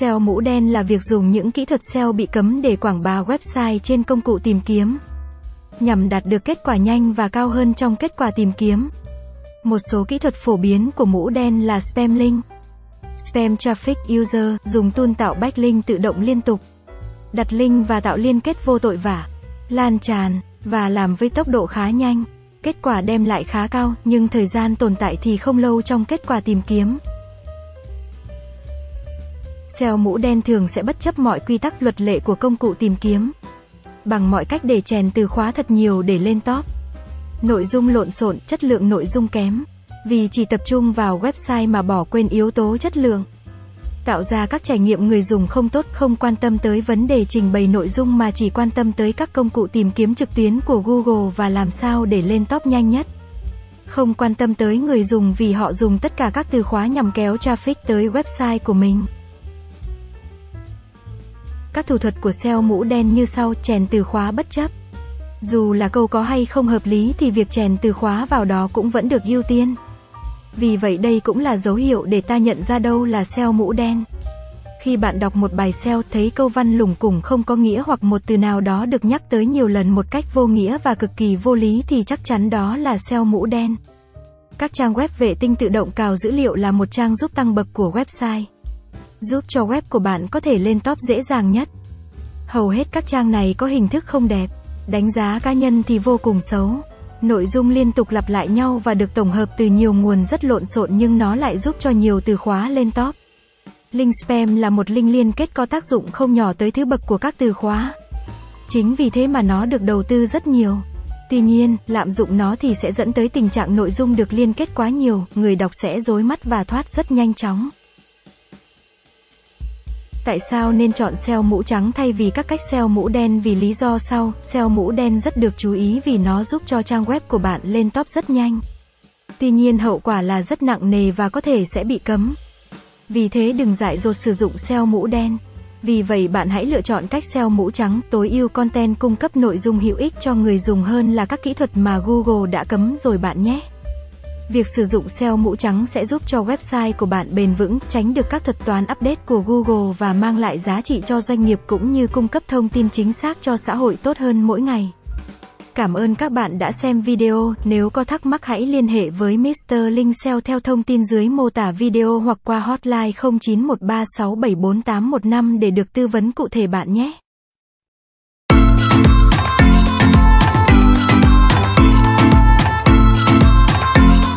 SEO mũ đen là việc dùng những kỹ thuật SEO bị cấm để quảng bá website trên công cụ tìm kiếm, nhằm đạt được kết quả nhanh và cao hơn trong kết quả tìm kiếm. Một số kỹ thuật phổ biến của mũ đen là spam link. Spam traffic user dùng tool tạo backlink tự động liên tục, đặt link và tạo liên kết vô tội vả, lan tràn và làm với tốc độ khá nhanh. Kết quả đem lại khá cao, nhưng thời gian tồn tại thì không lâu trong kết quả tìm kiếm. SEO mũ đen thường sẽ bất chấp mọi quy tắc luật lệ của công cụ tìm kiếm, bằng mọi cách để chèn từ khóa thật nhiều để lên top. Nội dung lộn xộn, chất lượng nội dung kém, vì chỉ tập trung vào website mà bỏ quên yếu tố chất lượng. Tạo ra các trải nghiệm người dùng không tốt, không quan tâm tới vấn đề trình bày nội dung mà chỉ quan tâm tới các công cụ tìm kiếm trực tuyến của Google và làm sao để lên top nhanh nhất. Không quan tâm tới người dùng vì họ dùng tất cả các từ khóa nhằm kéo traffic tới website của mình. Các thủ thuật của SEO mũ đen như sau, chèn từ khóa bất chấp. Dù là câu có hay không hợp lý thì việc chèn từ khóa vào đó cũng vẫn được ưu tiên. Vì vậy đây cũng là dấu hiệu để ta nhận ra đâu là SEO mũ đen. Khi bạn đọc một bài SEO thấy câu văn lủng củng không có nghĩa hoặc một từ nào đó được nhắc tới nhiều lần một cách vô nghĩa và cực kỳ vô lý thì chắc chắn đó là SEO mũ đen. Các trang web vệ tinh tự động cào dữ liệu là một trang giúp tăng bậc của website. Giúp cho web của bạn có thể lên top dễ dàng nhất. Hầu hết các trang này có hình thức không đẹp, đánh giá cá nhân thì vô cùng xấu. Nội dung liên tục lặp lại nhau và được tổng hợp từ nhiều nguồn rất lộn xộn nhưng nó lại giúp cho nhiều từ khóa lên top. Link spam là một link liên kết có tác dụng không nhỏ tới thứ bậc của các từ khóa. Chính vì thế mà nó được đầu tư rất nhiều. Tuy nhiên, lạm dụng nó thì sẽ dẫn tới tình trạng nội dung được liên kết quá nhiều, người đọc sẽ rối mắt và thoát rất nhanh chóng. Tại sao nên chọn SEO mũ trắng thay vì các cách SEO mũ đen vì lý do sau, SEO mũ đen rất được chú ý vì nó giúp cho trang web của bạn lên top rất nhanh. Tuy nhiên hậu quả là rất nặng nề và có thể sẽ bị cấm. Vì thế đừng dại dột sử dụng SEO mũ đen. Vì vậy bạn hãy lựa chọn cách SEO mũ trắng, tối ưu content cung cấp nội dung hữu ích cho người dùng hơn là các kỹ thuật mà Google đã cấm rồi bạn nhé. Việc sử dụng SEO mũ trắng sẽ giúp cho website của bạn bền vững, tránh được các thuật toán update của Google và mang lại giá trị cho doanh nghiệp cũng như cung cấp thông tin chính xác cho xã hội tốt hơn mỗi ngày. Cảm ơn các bạn đã xem video, nếu có thắc mắc hãy liên hệ với Mr. Linh SEO theo thông tin dưới mô tả video hoặc qua hotline 0913674815 để được tư vấn cụ thể bạn nhé.